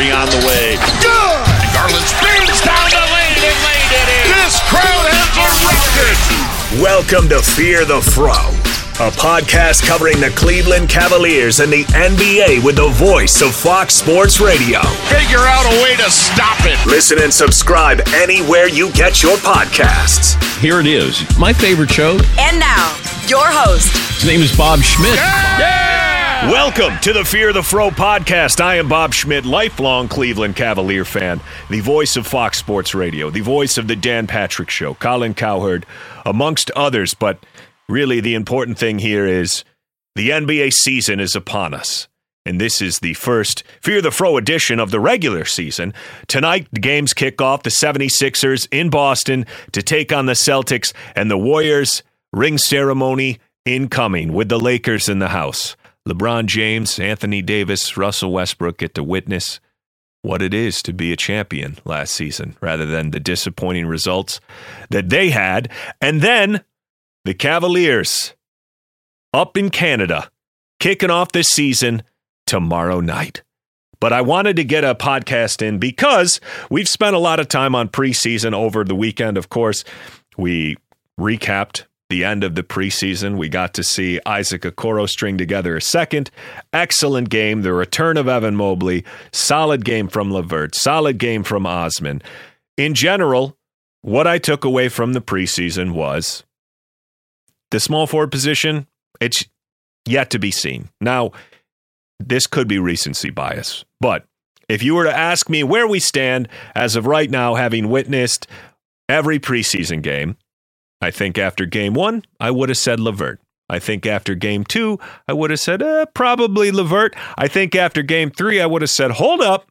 three on the way. Good! Garland spins down the lane and laid it in. This crowd has erupted! Welcome to Fear the Fro, a podcast covering the Cleveland Cavaliers and the NBA with the voice of Fox Sports Radio. Figure out a way to stop it. Listen and subscribe anywhere you get your podcasts. Here it is, my favorite show. And now, your host. His name is Bob Schmidt. Welcome to the Fear the Fro podcast. I am Bob Schmidt, lifelong Cleveland Cavalier fan, the voice of Fox Sports Radio, the voice of the Dan Patrick Show, Colin Cowherd, amongst others. But really, the important thing here is the NBA season is upon us. And this is the first Fear the Fro edition of the regular season. Tonight, the games kick off the 76ers in Boston to take on the Celtics and the Warriors. Ring ceremony incoming with the Lakers in the house. LeBron James, Anthony Davis, Russell Westbrook get to witness what it is to be a champion last season rather than the disappointing results that they had. And then the Cavaliers up in Canada kicking off this season tomorrow night. But I wanted to get a podcast in because we've spent a lot of time on preseason over the weekend. Of course, we recapped the end of the preseason. We got to see Isaac Okoro string together a second. Excellent game. The return of Evan Mobley. Solid game from Levert. Solid game from Osman. In general, what I took away from the preseason was the small forward position. It's yet to be seen. Now, this could be recency bias, but if you were to ask me where we stand as of right now, having witnessed every preseason game, I think after game one, I would have said Levert. I think after game two, I would have said eh, probably Levert. I think after game three, I would have said, hold up.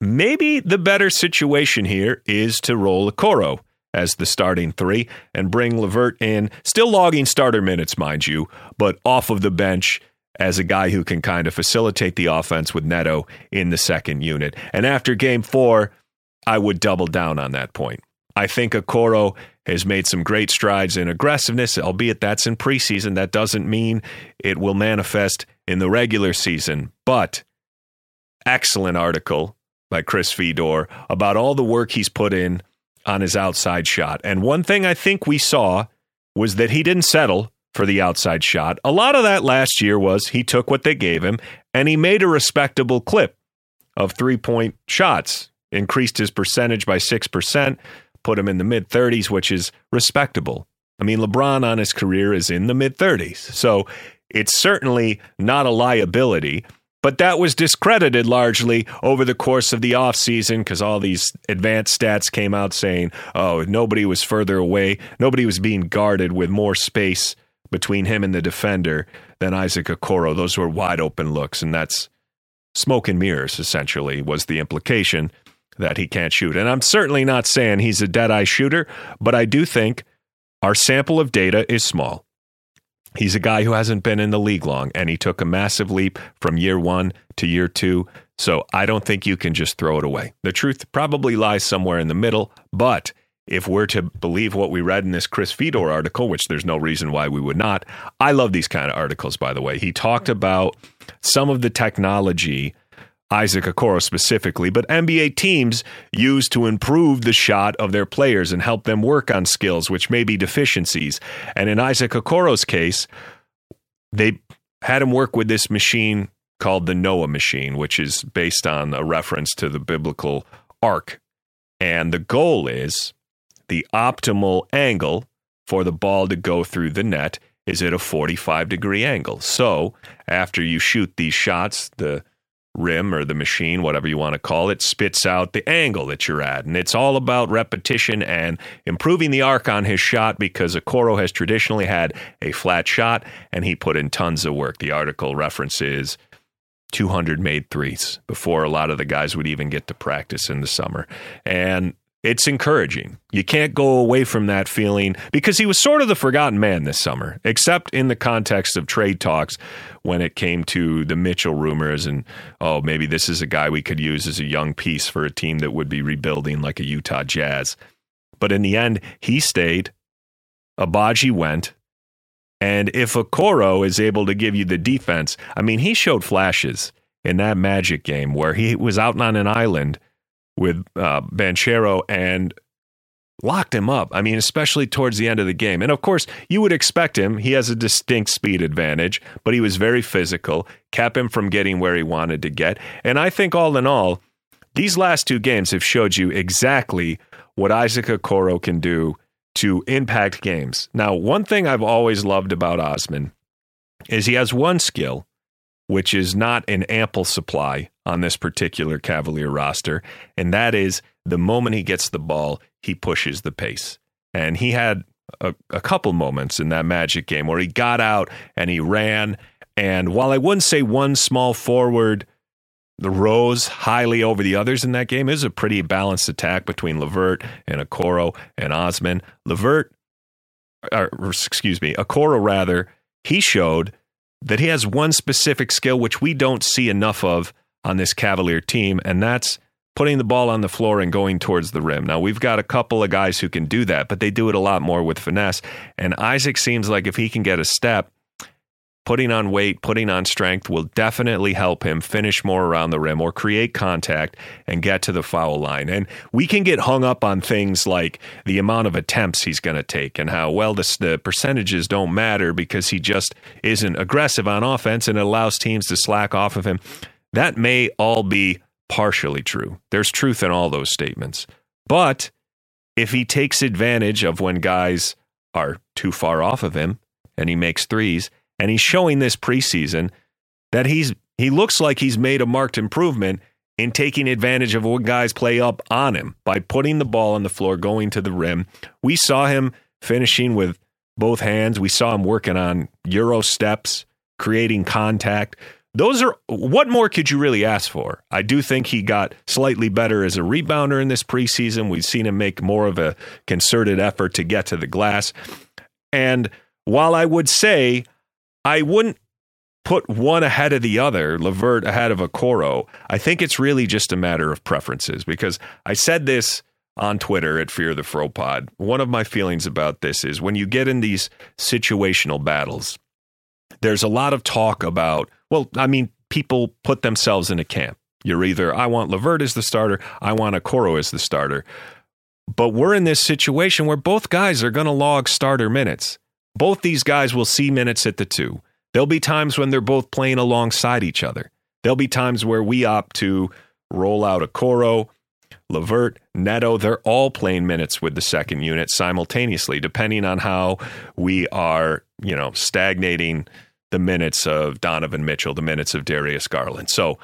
Maybe the better situation here is to roll Okoro as the starting three and bring Levert in, still logging starter minutes, mind you, but off of the bench as a guy who can kind of facilitate the offense with Neto in the second unit. And after game four, I would double down on that point. I think Okoro has made some great strides in aggressiveness, albeit that's in preseason. That doesn't mean it will manifest in the regular season. But excellent article by Chris Fedor about all the work he's put in on his outside shot. And one thing I think we saw was that he didn't settle for the outside shot. A lot of that last year was he took what they gave him and he made a respectable clip of three point shots, increased his percentage by 6%, put him in the mid 30s, which is respectable. I mean, LeBron on his career is in the mid 30s. So it's certainly not a liability. But that was discredited largely over the course of the offseason because all these advanced stats came out saying, oh, nobody was further away. Nobody was being guarded with more space between him and the defender than Isaac Okoro. Those were wide open looks. And that's smoke and mirrors, essentially, was the implication that he can't shoot. And I'm certainly not saying he's a dead eye shooter, but I do think our sample of data is small. He's a guy who hasn't been in the league long, and he took a massive leap from year one to year two. So I don't think you can just throw it away. The truth probably lies somewhere in the middle, but if we're to believe what we read in this Chris Fedor article, which there's no reason why we would not, I love these kind of articles, by the way. He talked about some of the technology Isaac Okoro specifically, but NBA teams use to improve the shot of their players and help them work on skills, which may be deficiencies. And in Isaac Okoro's case, they had him work with this machine called the Noah machine, which is based on a reference to the biblical ark. And the goal is the optimal angle for the ball to go through the net is at a 45 degree angle. So after you shoot these shots, the rim or the machine, whatever you want to call it, spits out the angle that you're at. And it's all about repetition and improving the arc on his shot because Okoro has traditionally had a flat shot and he put in tons of work. The article references 200 made threes before a lot of the guys would even get to practice in the summer. And it's encouraging. You can't go away from that feeling because he was sort of the forgotten man this summer, except in the context of trade talks when it came to the Mitchell rumors and, oh, maybe this is a guy we could use as a young piece for a team that would be rebuilding like a Utah Jazz. But in the end, he stayed. Agbaji went. And if Okoro is able to give you the defense, I mean, he showed flashes in that Magic game where he was out on an island with uh, Banchero and locked him up. I mean, especially towards the end of the game. And of course, you would expect him. He has a distinct speed advantage, but he was very physical, kept him from getting where he wanted to get. And I think all in all, these last two games have showed you exactly what Isaac Okoro can do to impact games. Now, one thing I've always loved about Osman is he has one skill, which is not an ample supply on this particular Cavalier roster, and that is the moment he gets the ball, he pushes the pace. And he had a, a couple moments in that Magic game where he got out and he ran. And while I wouldn't say one small forward rose highly over the others in that game, is a pretty balanced attack between Levert and Okoro and Osman. Levert, or, excuse me, Okoro rather, he showed that he has one specific skill which we don't see enough of on this Cavalier team, and that's putting the ball on the floor and going towards the rim. Now, we've got a couple of guys who can do that, but they do it a lot more with finesse. And Isaac seems like if he can get a step, putting on weight, putting on strength will definitely help him finish more around the rim or create contact and get to the foul line. And we can get hung up on things like the amount of attempts he's going to take and how, well, the, percentages don't matter because he just isn't aggressive on offense and allows teams to slack off of him. That may all be partially true. There's truth in all those statements. But if he takes advantage of when guys are too far off of him and he makes threes, and he's showing this preseason that he's he looks like he's made a marked improvement in taking advantage of when guys play up on him by putting the ball on the floor, going to the rim. We saw him finishing with both hands. We saw him working on Euro steps, creating contact. Those are what more could you really ask for? I do think he got slightly better as a rebounder in this preseason. We've seen him make more of a concerted effort to get to the glass. And while I would say I wouldn't put one ahead of the other, Levert ahead of Okoro, I think it's really just a matter of preferences because I said this on Twitter at Fear the Fro Pod. One of my feelings about this is when you get in these situational battles, there's a lot of talk about well, I mean, people put themselves in a camp. You're either, I want Levert as the starter, I want Okoro as the starter. But we're in this situation where both guys are going to log starter minutes. Both these guys will see minutes at the two. There'll be times when they're both playing alongside each other. There'll be times where we opt to roll out a Coro, Levert, Neto. They're all playing minutes with the second unit simultaneously, depending on how we are, you know, stagnating the minutes of Donovan Mitchell, the minutes of Darius Garland. So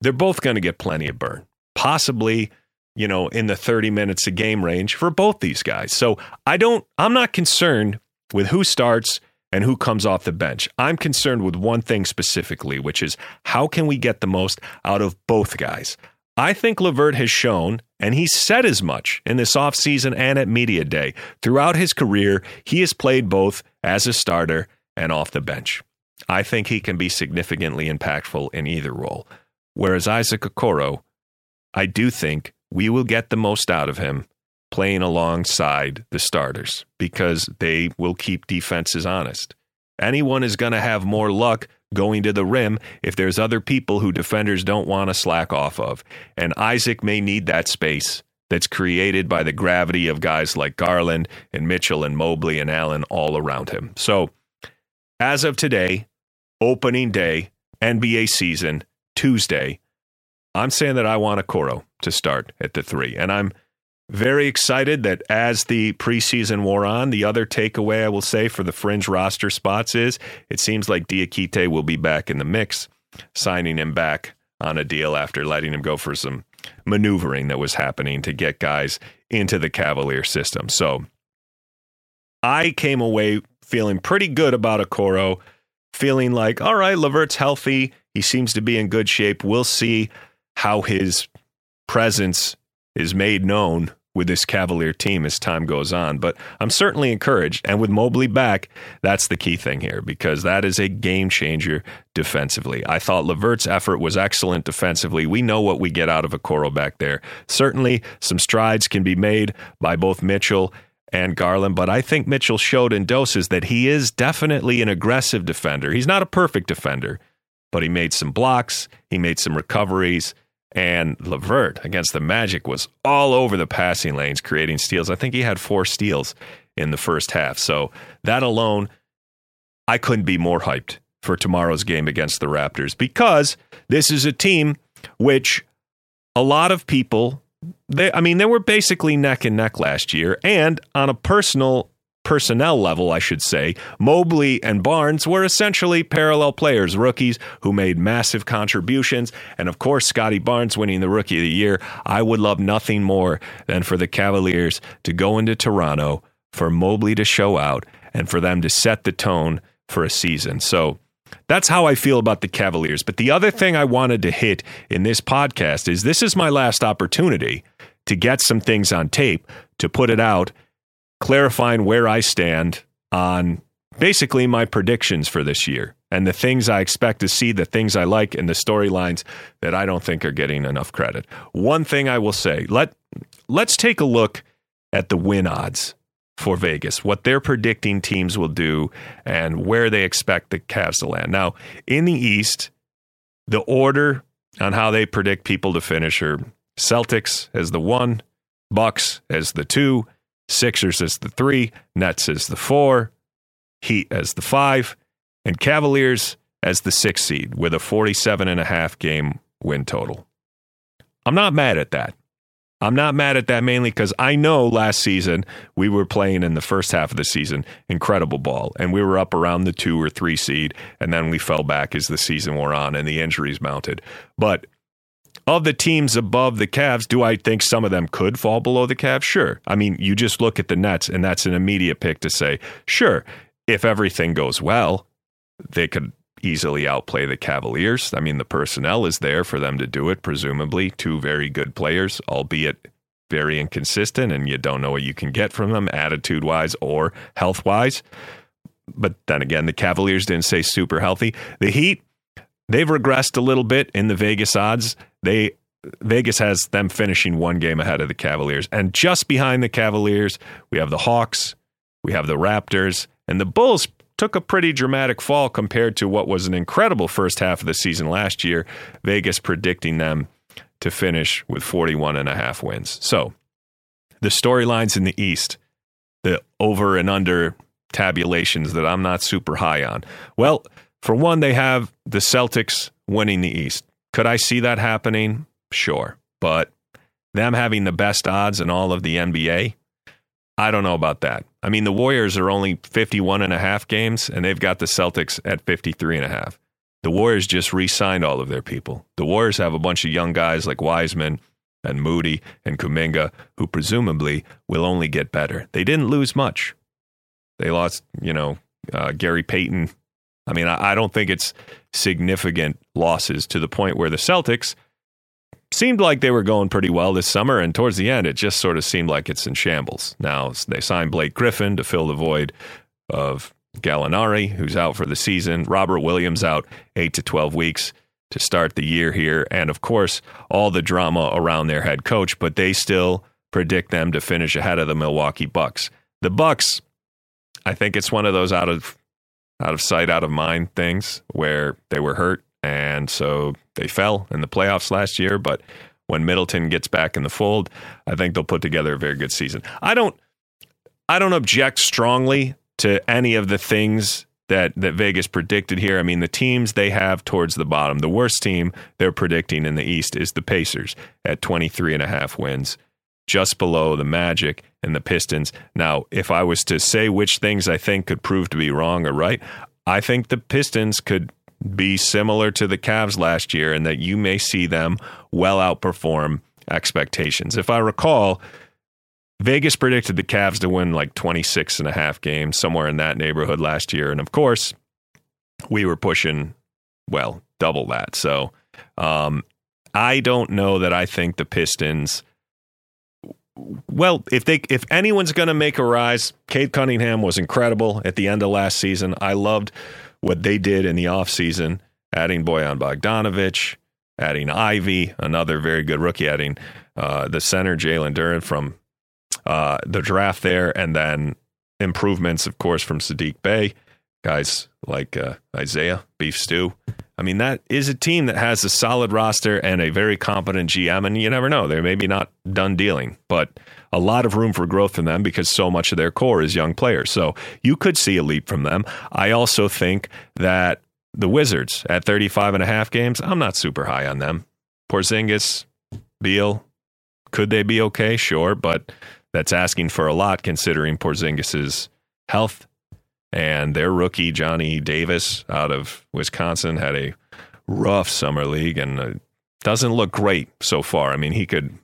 they're both going to get plenty of burn, possibly, you know, in the 30 minutes a game range for both these guys. So I don't, I'm not concerned with who starts and who comes off the bench. I'm concerned with one thing specifically, which is how can we get the most out of both guys? I think Levert has shown, and he said as much in this offseason and at Media Day. Throughout his career, he has played both as a starter and off the bench. I think he can be significantly impactful in either role. Whereas Isaac Okoro, I do think we will get the most out of him playing alongside the starters because they will keep defenses honest. Anyone is going to have more luck going to the rim if there's other people who defenders don't want to slack off of. And Isaac may need that space that's created by the gravity of guys like Garland and Mitchell and Mobley and Allen all around him. So, as of today, opening day, NBA season, Tuesday, I'm saying that I want a Okoro to start at the three. And I'm very excited that as the preseason wore on, the other takeaway I will say for the fringe roster spots is it seems like Diakite will be back in the mix, signing him back on a deal after letting him go for some maneuvering that was happening to get guys into the Cavalier system. So I came away feeling pretty good about Okoro, feeling like, all right, Levert's healthy. He seems to be in good shape. We'll see how his presence is made known with this Cavalier team as time goes on. But I'm certainly encouraged. And with Mobley back, that's the key thing here because that is a game changer defensively. I thought Levert's effort was excellent defensively. We know what we get out of Okoro back there. Certainly, some strides can be made by both Mitchell and Garland, but I think Mitchell showed in doses that he is definitely an aggressive defender. He's not a perfect defender, but he made some blocks, he made some recoveries. And Levert against the Magic was all over the passing lanes, creating steals. I think he had four steals in the first half. So that alone, I couldn't be more hyped for tomorrow's game against the Raptors because this is a team which a lot of people they I mean they were basically neck and neck last year and on a personal personnel level, I should say, Mobley and Barnes were essentially parallel players, rookies who made massive contributions. And of course, Scotty Barnes winning the Rookie of the Year. I would love nothing more than for the Cavaliers to go into Toronto, for Mobley to show out, and for them to set the tone for a season. So that's how I feel about the Cavaliers. But the other thing I wanted to hit in this podcast is this is my last opportunity to get some things on tape, to put it out clarifying where I stand on basically my predictions for this year and the things I expect to see, the things I like, and the storylines that I don't think are getting enough credit. One thing I will say let let's take a look at the win odds for Vegas, what they're predicting teams will do, and where they expect the Cavs to land. Now, in the East, the order on how they predict people to finish are Celtics as the one, Bucks as the two, Sixers as the three, Nets as the four, Heat as the five, and Cavaliers as the six seed with a 47 and a half game win total. I'm not mad at that. I'm not mad at that mainly because I know last season we were playing in the first half of the season incredible ball, and we were up around the two or three seed, and then we fell back as the season wore on and the injuries mounted. But of the teams above the Cavs, do I think some of them could fall below the Cavs? Sure. I mean, you just look at the Nets, and that's an immediate pick to say, sure, if everything goes well, they could easily outplay the Cavaliers. I mean, the personnel is there for them to do it, presumably. Two very good players, albeit very inconsistent, and you don't know what you can get from them attitude wise or health wise. But then again, the Cavaliers didn't say super healthy. The Heat, they've regressed a little bit in the Vegas odds. They Vegas has them finishing one game ahead of the Cavaliers. And just behind the Cavaliers, we have the Hawks, we have the Raptors, and the Bulls took a pretty dramatic fall compared to what was an incredible first half of the season last year. Vegas predicting them to finish with 41 and a half wins. So, the storylines in the East, the over and under tabulations that I'm not super high on. Well, for one, they have the Celtics winning the East. Could I see that happening? Sure. But them having the best odds in all of the NBA, I don't know about that. I mean, the Warriors are only 51 and a half games, and they've got the Celtics at 53 and a half. The Warriors just re signed all of their people. The Warriors have a bunch of young guys like Wiseman and Moody and Kuminga who presumably will only get better. They didn't lose much. They lost, you know, uh, Gary Payton. I mean, I, don't think it's significant losses to the point where the Celtics seemed like they were going pretty well this summer, and towards the end, it just sort of seemed like it's in shambles. Now they signed Blake Griffin to fill the void of Gallinari, who's out for the season. Robert Williams out eight to twelve weeks to start the year here, and of course, all the drama around their head coach. But they still predict them to finish ahead of the Milwaukee Bucks. The Bucks, I think it's one of those out of out of sight, out of mind things where they were hurt. And so they fell in the playoffs last year. But when Middleton gets back in the fold, I think they'll put together a very good season. I don't I don't object strongly to any of the things that that Vegas predicted here. I mean, the teams they have towards the bottom, the worst team they're predicting in the East is the Pacers at 23 and a half wins, just below the Magic and the Pistons. Now, if I was to say which things I think could prove to be wrong or right, I think the Pistons could be similar to the Cavs last year and that you may see them well outperform expectations. If I recall, Vegas predicted the Cavs to win like 26 and a half games, somewhere in that neighborhood last year. And of course, we were pushing, well, double that. So um, I don't know that I think the Pistons well, if they if anyone's going to make a rise, Cade Cunningham was incredible at the end of last season. I loved what they did in the offseason, adding Bojan Bogdanovic, adding Ivey, another very good rookie, adding uh, the center Jalen Duren from uh, the draft there, and then improvements, of course, from Saddiq Bey, guys like uh, Isaiah Beef Stew. I mean, that is a team that has a solid roster and a very competent GM, and you never know. They're maybe not done dealing, but a lot of room for growth in them because so much of their core is young players. So you could see a leap from them. I also think that the Wizards at 35 and a half games, I'm not super high on them. Porzingis, Beal, could they be okay? Sure, but that's asking for a lot considering Porzingis's health and their rookie Johnny Davis out of Wisconsin had a rough summer league and uh, doesn't look great so far. I mean, he could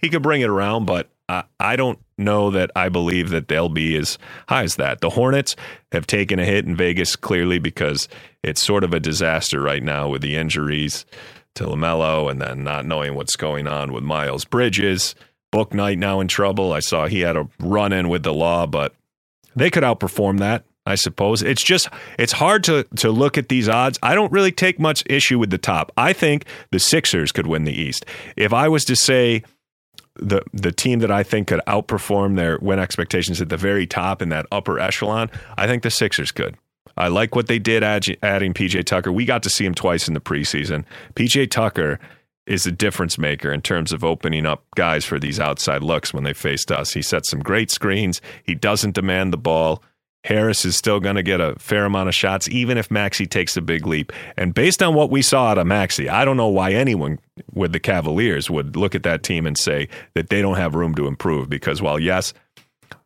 he could bring it around, but I, I don't know that I believe that they'll be as high as that. The Hornets have taken a hit in Vegas clearly because it's sort of a disaster right now with the injuries to LaMelo and then not knowing what's going on with Miles Bridges. Bouknight now in trouble. I saw he had a run in with the law, but they could outperform that. I suppose it's just it's hard to to look at these odds. I don't really take much issue with the top. I think the Sixers could win the East. If I was to say the the team that I think could outperform their win expectations at the very top in that upper echelon, I think the Sixers could. I like what they did add, adding PJ Tucker. We got to see him twice in the preseason. PJ Tucker is a difference maker in terms of opening up guys for these outside looks when they faced us. He sets some great screens. He doesn't demand the ball. Harris is still going to get a fair amount of shots, even if Maxey takes a big leap. And based on what we saw out of Maxey, I don't know why anyone with the Cavaliers would look at that team and say that they don't have room to improve. Because while, yes,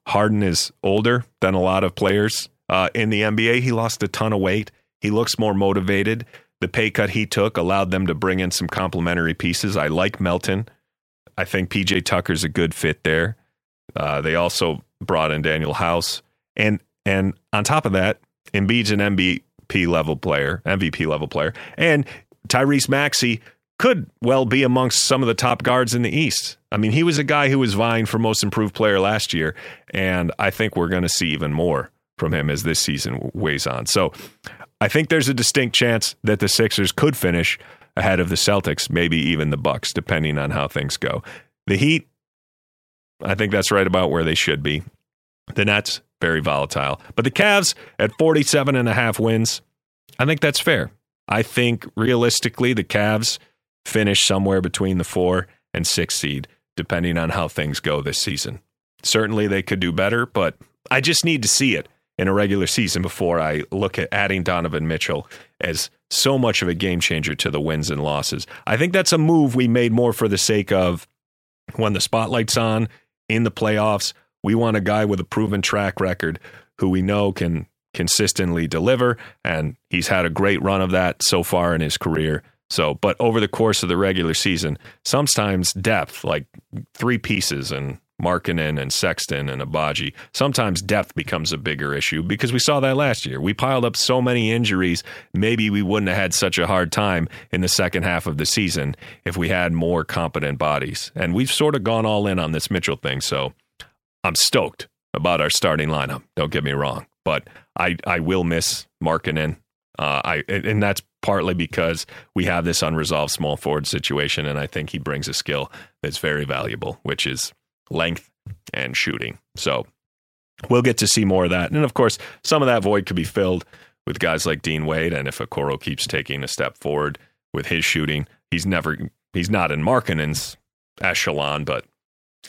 Harden is older than a lot of players uh, in the NBA, he lost a ton of weight. He looks more motivated. The pay cut he took allowed them to bring in some complementary pieces. I like Melton. I think PJ Tucker's a good fit there. Uh, they also brought in Danuel House. And and on top of that, Embiid's an MVP level player, MVP level player, and Tyrese Maxey could well be amongst some of the top guards in the East. I mean, he was a guy who was vying for most improved player last year, and I think we're going to see even more from him as this season weighs on. So, I think there's a distinct chance that the Sixers could finish ahead of the Celtics, maybe even the Bucks, depending on how things go. The Heat, I think that's right about where they should be. The Nets, very volatile. But the Cavs at 47 and a half wins, I think that's fair. I think realistically, the Cavs finish somewhere between the four and six seed, depending on how things go this season. Certainly, they could do better, but I just need to see it in a regular season before I look at adding Donovan Mitchell as so much of a game changer to the wins and losses. I think that's a move we made more for the sake of when the spotlight's on in the playoffs we want a guy with a proven track record who we know can consistently deliver. And he's had a great run of that so far in his career. So, but over the course of the regular season, sometimes depth, like three pieces and Markkanen and Sexton and Agbaji, sometimes depth becomes a bigger issue because we saw that last year. We piled up so many injuries, maybe we wouldn't have had such a hard time in the second half of the season if we had more competent bodies. And we've sort of gone all in on this Mitchell thing. So I'm stoked about our starting lineup. Don't get me wrong, but I I will miss Markkanen. Uh, I and that's partly because we have this unresolved small forward situation, and I think he brings a skill that's very valuable, which is length and shooting. So we'll get to see more of that, and of course, some of that void could be filled with guys like Dean Wade, and if Okoro keeps taking a step forward with his shooting, he's never he's not in Markkanen's echelon, but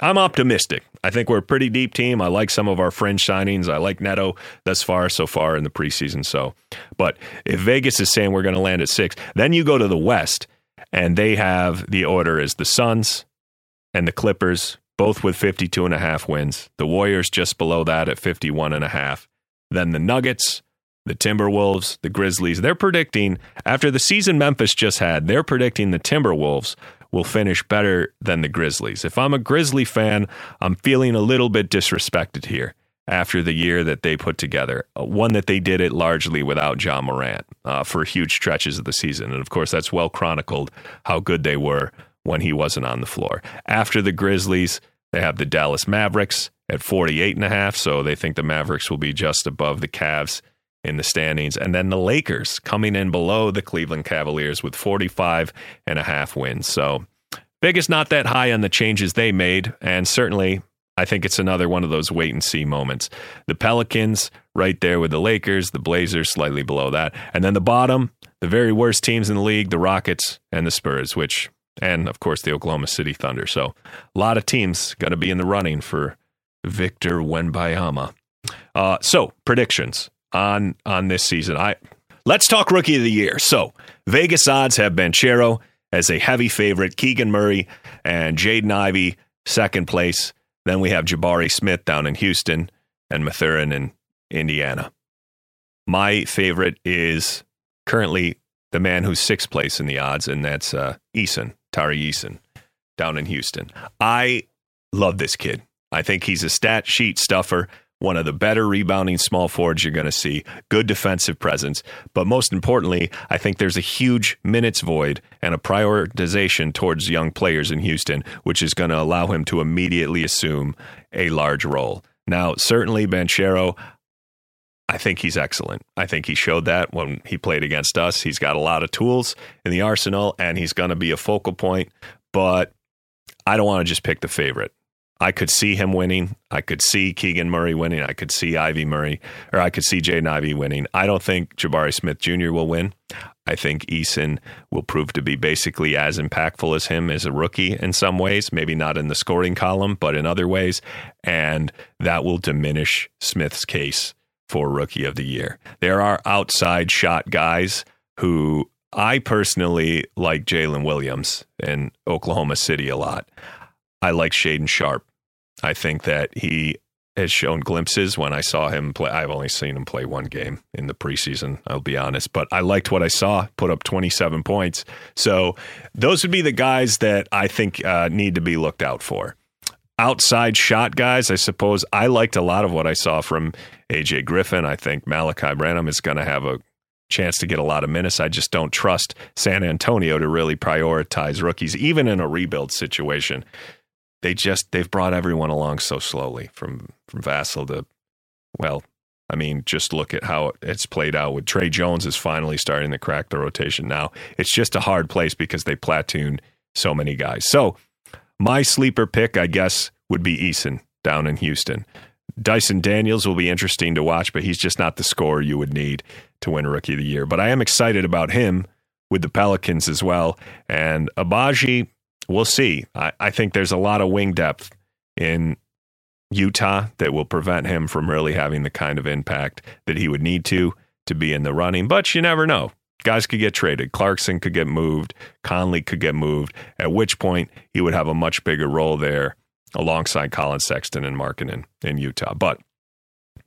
I'm optimistic. I think we're a pretty deep team. I like some of our fringe signings. I like Neto thus far, so far in the preseason. So, but if Vegas is saying we're going to land at six, then you go to the West, and they have the order as the Suns and the Clippers, both with 52 and a half wins. The Warriors just below that at 51 and a half. Then the Nuggets, the Timberwolves, the Grizzlies. They're predicting after the season Memphis just had, they're predicting the Timberwolves will finish better than the Grizzlies. If I'm a Grizzly fan, I'm feeling a little bit disrespected here after the year that they put together. Uh, one that they did it largely without Ja Morant uh, for huge stretches of the season. And of course, that's well chronicled how good they were when he wasn't on the floor. After the Grizzlies, they have the Dallas Mavericks at 48 and a half, so they think the Mavericks will be just above the Cavs in the standings. And then the Lakers coming in below the Cleveland Cavaliers with 45 and a half wins. So Vegas not that high on the changes they made. And certainly, I think it's another one of those wait and see moments. The Pelicans right there with the Lakers, the Blazers slightly below that. And then the bottom, the very worst teams in the league, the Rockets and the Spurs, which and of course the Oklahoma City Thunder. So a lot of teams going to be in the running for Victor Wembanyama. Uh, so predictions on on this season. I let's talk rookie of the year. So Vegas odds have Banchero as a heavy favorite, Keegan Murray and Jaden Ivey second place. Then we have Jabari Smith down in Houston and Mathurin in Indiana. My favorite is currently the man who's sixth place in the odds, and that's uh, Eason, Tari Eason, down in Houston. I love this kid. I think he's a stat sheet stuffer, one of the better rebounding small forwards you're going to see, good defensive presence. But most importantly, I think there's a huge minutes void and a prioritization towards young players in Houston, which is going to allow him to immediately assume a large role. Now, certainly Banchero, I think he's excellent. I think he showed that when he played against us. He's got a lot of tools in the arsenal and he's going to be a focal point, but I don't want to just pick the favorite. I could see him winning. I could see Keegan Murray winning. I could see Ivey Murray, or I could see Jaden Ivey winning. I don't think Jabari Smith Jr. will win. I think Eason will prove to be basically as impactful as him as a rookie in some ways, maybe not in the scoring column, but in other ways. And that will diminish Smith's case for rookie of the year. There are outside shot guys who I personally like Jalen Williams in Oklahoma City a lot. I like Shaedon Sharpe. I think that he has shown glimpses when I saw him play. I've only seen him play one game in the preseason, I'll be honest, but I liked what I saw, put up 27 points. So those would be the guys that I think uh, need to be looked out for. Outside shot guys, I suppose I liked a lot of what I saw from AJ Griffin. I think Malaki Branham is going to have a chance to get a lot of minutes. I just don't trust San Antonio to really prioritize rookies, even in a rebuild situation. They just they've brought everyone along so slowly from from Vassell to well, I mean, just look at how it's played out with Tre Jones is finally starting to crack the rotation now. It's just a hard place because they platoon so many guys. So my sleeper pick, I guess, would be Eason down in Houston. Dyson Daniels will be interesting to watch, but he's just not the scorer you would need to win Rookie of the Year. But I am excited about him with the Pelicans as well. And Agbaji, we'll see. I, I think there's a lot of wing depth in Utah that will prevent him from really having the kind of impact that he would need to to be in the running. But you never know. Guys could get traded. Clarkson could get moved. Conley could get moved, at which point he would have a much bigger role there alongside Collin Sexton and Markkanen in Utah. But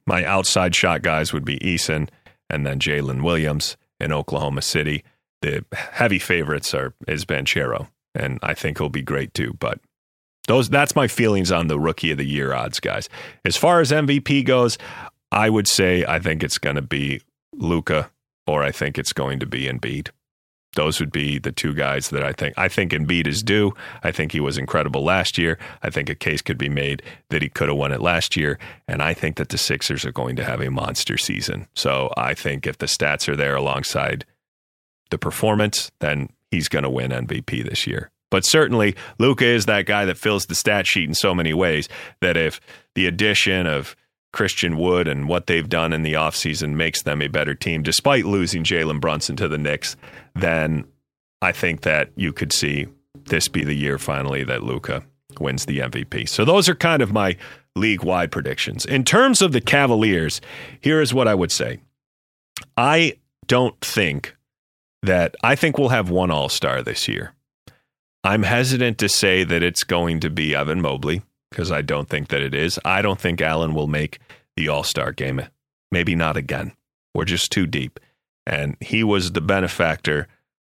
my outside shot guys would be Eason and then Jalen Williams in Oklahoma City. The heavy favorites are is Banchero, and I think he'll be great too. But those that's my feelings on the rookie of the year odds, guys. As far as MVP goes, I would say I think it's going to be Luka, or I think it's going to be Embiid. Those would be the two guys that I think. I think Embiid is due. I think he was incredible last year. I think a case could be made that he could have won it last year. And I think that the Sixers are going to have a monster season. So I think if the stats are there alongside the performance, then he's going to win MVP this year. But certainly, Luka is that guy that fills the stat sheet in so many ways that if the addition of Christian Wood and what they've done in the offseason makes them a better team, despite losing Jalen Brunson to the Knicks, then I think that you could see this be the year finally that Luka wins the MVP. So those are kind of my league wide predictions. In terms of the Cavaliers, here is what I would say. I don't think that I think we'll have one all star this year. I'm hesitant to say that it's going to be Evan Mobley because I don't think that it is. I don't think Allen will make the All Star game. Maybe not again. We're just too deep. And he was the benefactor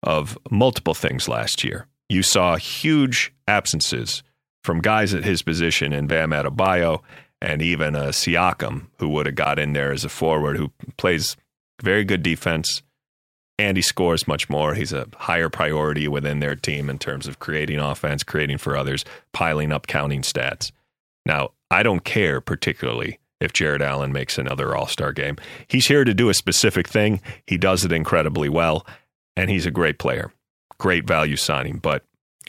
of multiple things last year. You saw huge absences from guys at his position in Bam Adebayo and even a Siakam, who would have got in there as a forward who plays very good defense and he scores much more. He's a higher priority within their team in terms of creating offense, creating for others, piling up counting stats. Now, I don't care particularly if Jarrett Allen makes another All Star game. He's here to do a specific thing. He does it incredibly well, and he's a great player. Great value signing, but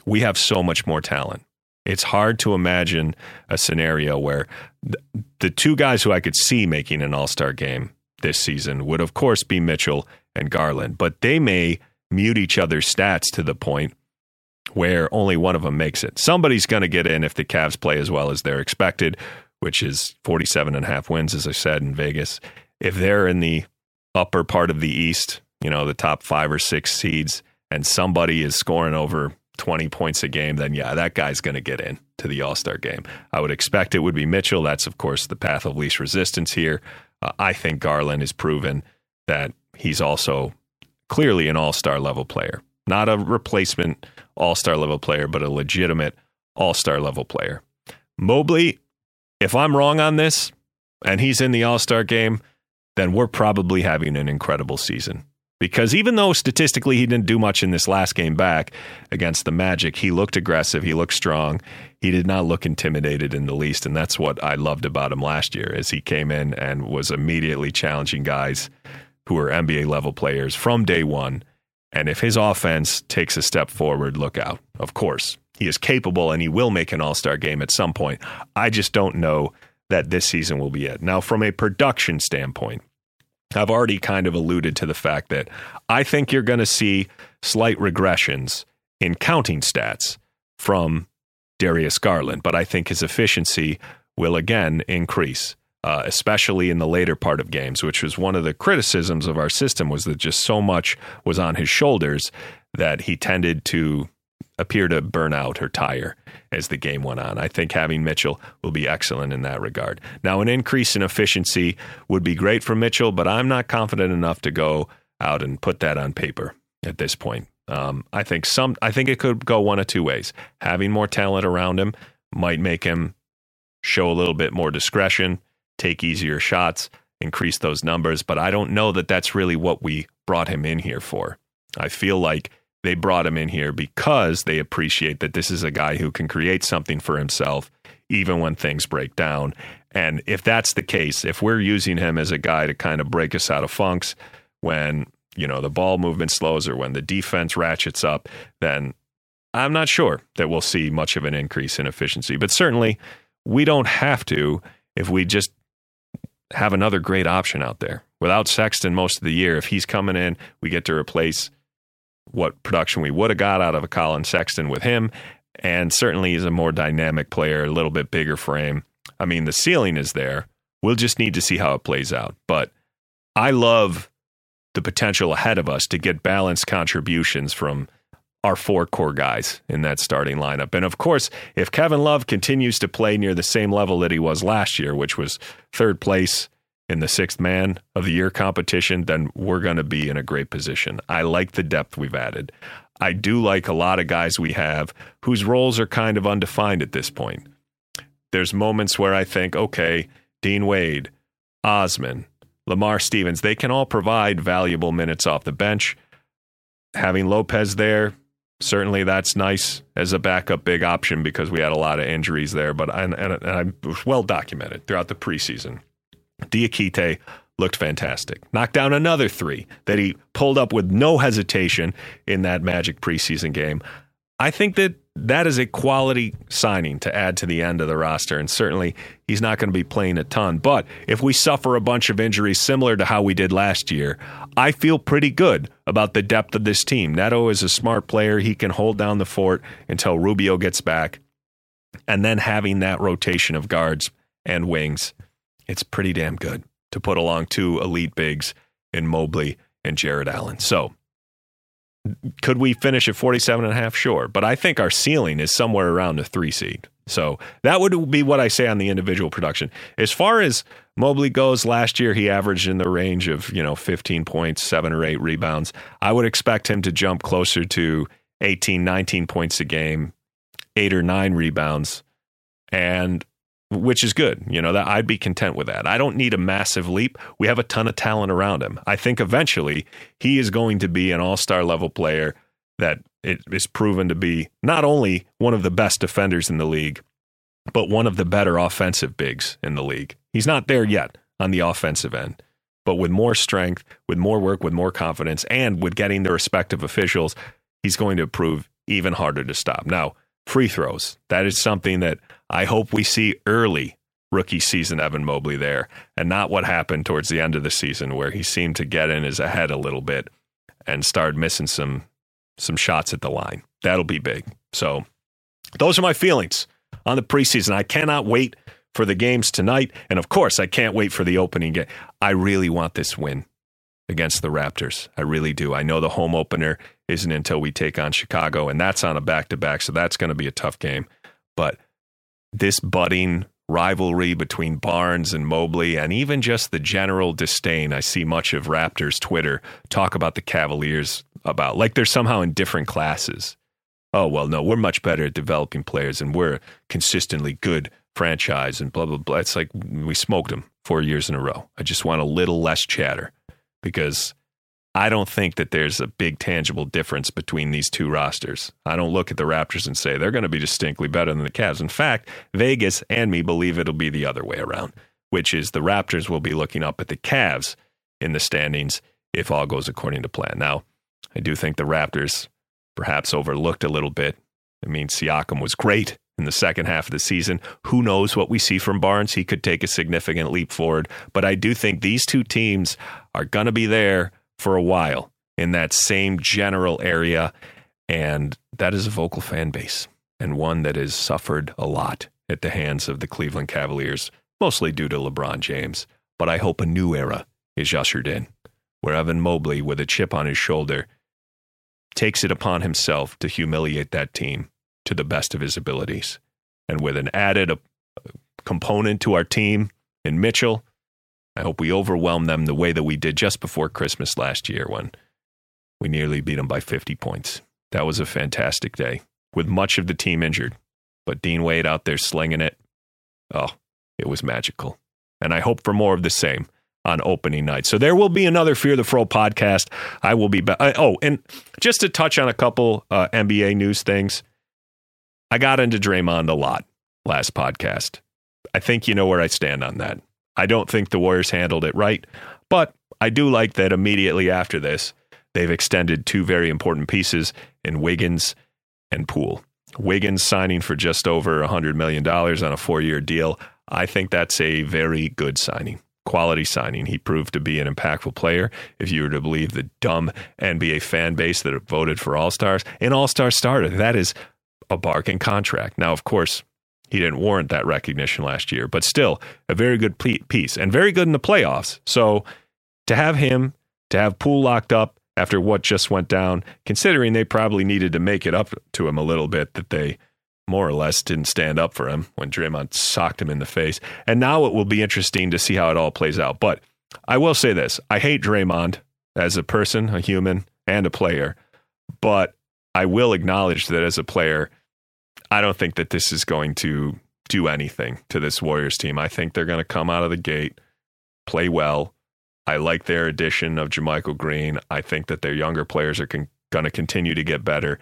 we have so much more talent. It's hard to imagine a scenario where the, the two guys who I could see making an All Star game this season would, of course, be Mitchell and Garland, but they may mute each other's stats to the point where only one of them makes it. Somebody's going to get in if the Cavs play as well as they're expected, which is 47 and a half wins, as I said in Vegas. If they're in the upper part of the East, you know, the top five or six seeds, and somebody is scoring over 20 points a game, then yeah, that guy's going to get in to the All Star game. I would expect it would be Mitchell. That's, of course, the path of least resistance here. Uh, I think Garland has proven that he's also clearly an All Star level player, not a replacement All Star level player, but a legitimate All Star level player. Mobley, if I'm wrong on this and he's in the All Star game, then we're probably having an incredible season. Because even though statistically he didn't do much in this last game back against the Magic, he looked aggressive, he looked strong, he did not look intimidated in the least, and that's what I loved about him last year as he came in and was immediately challenging guys who are NBA level players from day 1. And if his offense takes a step forward, look out. Of course, he is capable and he will make an All-Star game at some point. I just don't know that this season will be it. Now, from a production standpoint, I've already kind of alluded to the fact that I think you're going to see slight regressions in counting stats from Darius Garland, but I think his efficiency will again increase, uh, especially in the later part of games, which was one of the criticisms of our system was that just so much was on his shoulders that he tended to appear to burn out or tire as the game went on. I think having Mitchell will be excellent in that regard. Now, an increase in efficiency would be great for Mitchell, but I'm not confident enough to go out and put that on paper at this point. Um, I think some. I think it could go one of two ways. Having more talent around him might make him show a little bit more discretion, take easier shots, increase those numbers. But I don't know that that's really what we brought him in here for. I feel like they brought him in here because they appreciate that this is a guy who can create something for himself even when things break down. And if that's the case, if we're using him as a guy to kind of break us out of funks when, you know, the ball movement slows or when the defense ratchets up, then I'm not sure that we'll see much of an increase in efficiency. But certainly, we don't have to if we just have another great option out there. Without Sexton most of the year, if he's coming in, we get to replace what production we would have got out of a Collin Sexton with him. And certainly he's a more dynamic player, a little bit bigger frame. I mean, the ceiling is there. We'll just need to see how it plays out. But I love the potential ahead of us to get balanced contributions from our four core guys in that starting lineup. And of course, if Kevin Love continues to play near the same level that he was last year, which was third place in the sixth man of the year competition, then we're going to be in a great position. I like the depth we've added. I do like a lot of guys we have whose roles are kind of undefined at this point. There's moments where I think, okay, Dean Wade, Osman, Lamar Stevens, they can all provide valuable minutes off the bench. Having Lopez there, certainly that's nice as a backup big option because we had a lot of injuries there, but and, and, and I was well documented throughout the preseason. Diakite looked fantastic. Knocked down another three that he pulled up with no hesitation in that Magic preseason game. I think that that is a quality signing to add to the end of the roster, and certainly he's not going to be playing a ton. But if we suffer a bunch of injuries similar to how we did last year, I feel pretty good about the depth of this team. Neto is a smart player; he can hold down the fort until Rubio gets back, and then having that rotation of guards and wings it's pretty damn good to put along two elite bigs in Mobley and Jarrett Allen. So, could we finish at 47 and a half? Sure. But I think our ceiling is somewhere around the three seed. So that would be what I say on the individual production. As far as Mobley goes, last year he averaged in the range of, you know, 15 points, seven or eight rebounds. I would expect him to jump closer to 18, 19 points a game, eight or nine rebounds. And which is good. You know, that I'd be content with that. I don't need a massive leap. We have a ton of talent around him. I think eventually he is going to be an all-star level player that it is proven to be not only one of the best defenders in the league, but one of the better offensive bigs in the league. He's not there yet on the offensive end, but with more strength, with more work, with more confidence, and with getting the respective officials, he's going to prove even harder to stop. Now, free throws. That is something that I hope we see early rookie season Evan Mobley there, and not what happened towards the end of the season where he seemed to get in his head a little bit and started missing some some shots at the line. That'll be big. So those are my feelings on the preseason. I cannot wait for the games tonight, and of course, I can't wait for the opening game. I really want this win against the Raptors. I really do. I know the home opener isn't until we take on Chicago, and that's on a back to back, so that's going to be a tough game. But this budding rivalry between Barnes and Mobley, and even just the general disdain. I see much of Raptors Twitter talk about the Cavaliers about like they're somehow in different classes. Oh, well, no, we're much better at developing players and we're consistently good franchise and blah, blah, blah. It's like we smoked them four years in a row. I just want a little less chatter because I don't think that there's a big tangible difference between these two rosters. I don't look at the Raptors and say they're going to be distinctly better than the Cavs. In fact, Vegas and me believe it'll be the other way around, which is the Raptors will be looking up at the Cavs in the standings if all goes according to plan. Now, I do think the Raptors perhaps overlooked a little bit. I mean, Siakam was great in the second half of the season. Who knows what we see from Barnes? He could take a significant leap forward. But I do think these two teams are going to be there for a while in that same general area. And that is a vocal fan base and one that has suffered a lot at the hands of the Cleveland Cavaliers, mostly due to LeBron James. But I hope a new era is ushered in, where Evan Mobley, with a chip on his shoulder, takes it upon himself to humiliate that team to the best of his abilities. And with an added uh, component to our team in Mitchell, I hope we overwhelm them the way that we did just before Christmas last year when we nearly beat them by 50 points. That was a fantastic day with much of the team injured, but Dean Wade out there slinging it. Oh, it was magical. And I hope for more of the same on opening night. So there will be another Fear the Fro podcast. I will be back. Oh, and just to touch on a couple uh, NBA news things, I got into Draymond a lot last podcast. I think you know where I stand on that. I don't think the Warriors handled it right, but I do like that immediately after this, they've extended two very important pieces in Wiggins and Poole. Wiggins signing for just over $100 million on a four year deal. I think that's a very good signing, quality signing. He proved to be an impactful player. If you were to believe the dumb NBA fan base that voted for All Stars, an All Star starter, that is a bargain contract. Now, of course, he didn't warrant that recognition last year, but still a very good piece and very good in the playoffs. So to have him, to have Poole locked up after what just went down, considering they probably needed to make it up to him a little bit that they more or less didn't stand up for him when Draymond socked him in the face. And now it will be interesting to see how it all plays out. But I will say this I hate Draymond as a person, a human, and a player. But I will acknowledge that as a player, I don't think that this is going to do anything to this Warriors team. I think they're going to come out of the gate, play well. I like their addition of JaMychal Green. I think that their younger players are con- going to continue to get better.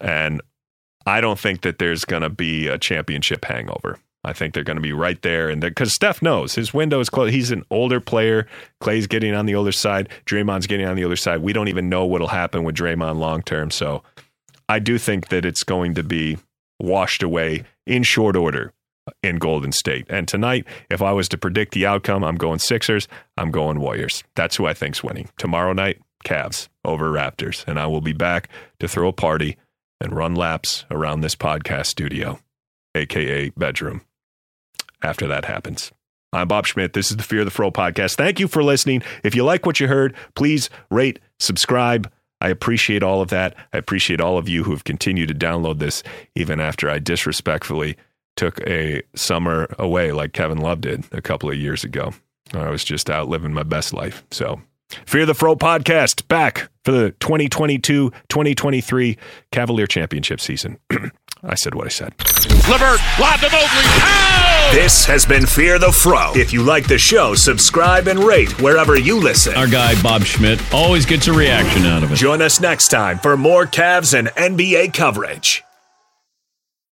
And I don't think that there's going to be a championship hangover. I think they're going to be right there. And because Steph knows his window is closed. He's an older player. Clay's getting on the older side. Draymond's getting on the other side. We don't even know what'll happen with Draymond long term. So I do think that it's going to be washed away in short order in Golden State. And tonight, if I was to predict the outcome, I'm going Sixers, I'm going Warriors. That's who I think's winning. Tomorrow night, Cavs over Raptors. And I will be back to throw a party and run laps around this podcast studio, aka bedroom, after that happens. I'm Bob Schmidt. This is the Fear of the Fro podcast. Thank you for listening. If you like what you heard, please rate, subscribe, I appreciate all of that. I appreciate all of you who have continued to download this even after I disrespectfully took a summer away like Kevin Love did a couple of years ago. I was just out living my best life. So, Fear the Fro podcast back for the 2022 2023 Cavalier Championship season. I said what I said. LeVert, lob to Mobley. Oh! This has been Fear the Fro. If you like the show, subscribe and rate wherever you listen. Our guy, Bob Schmidt, always gets a reaction out of it. Join us next time for more Cavs and NBA coverage.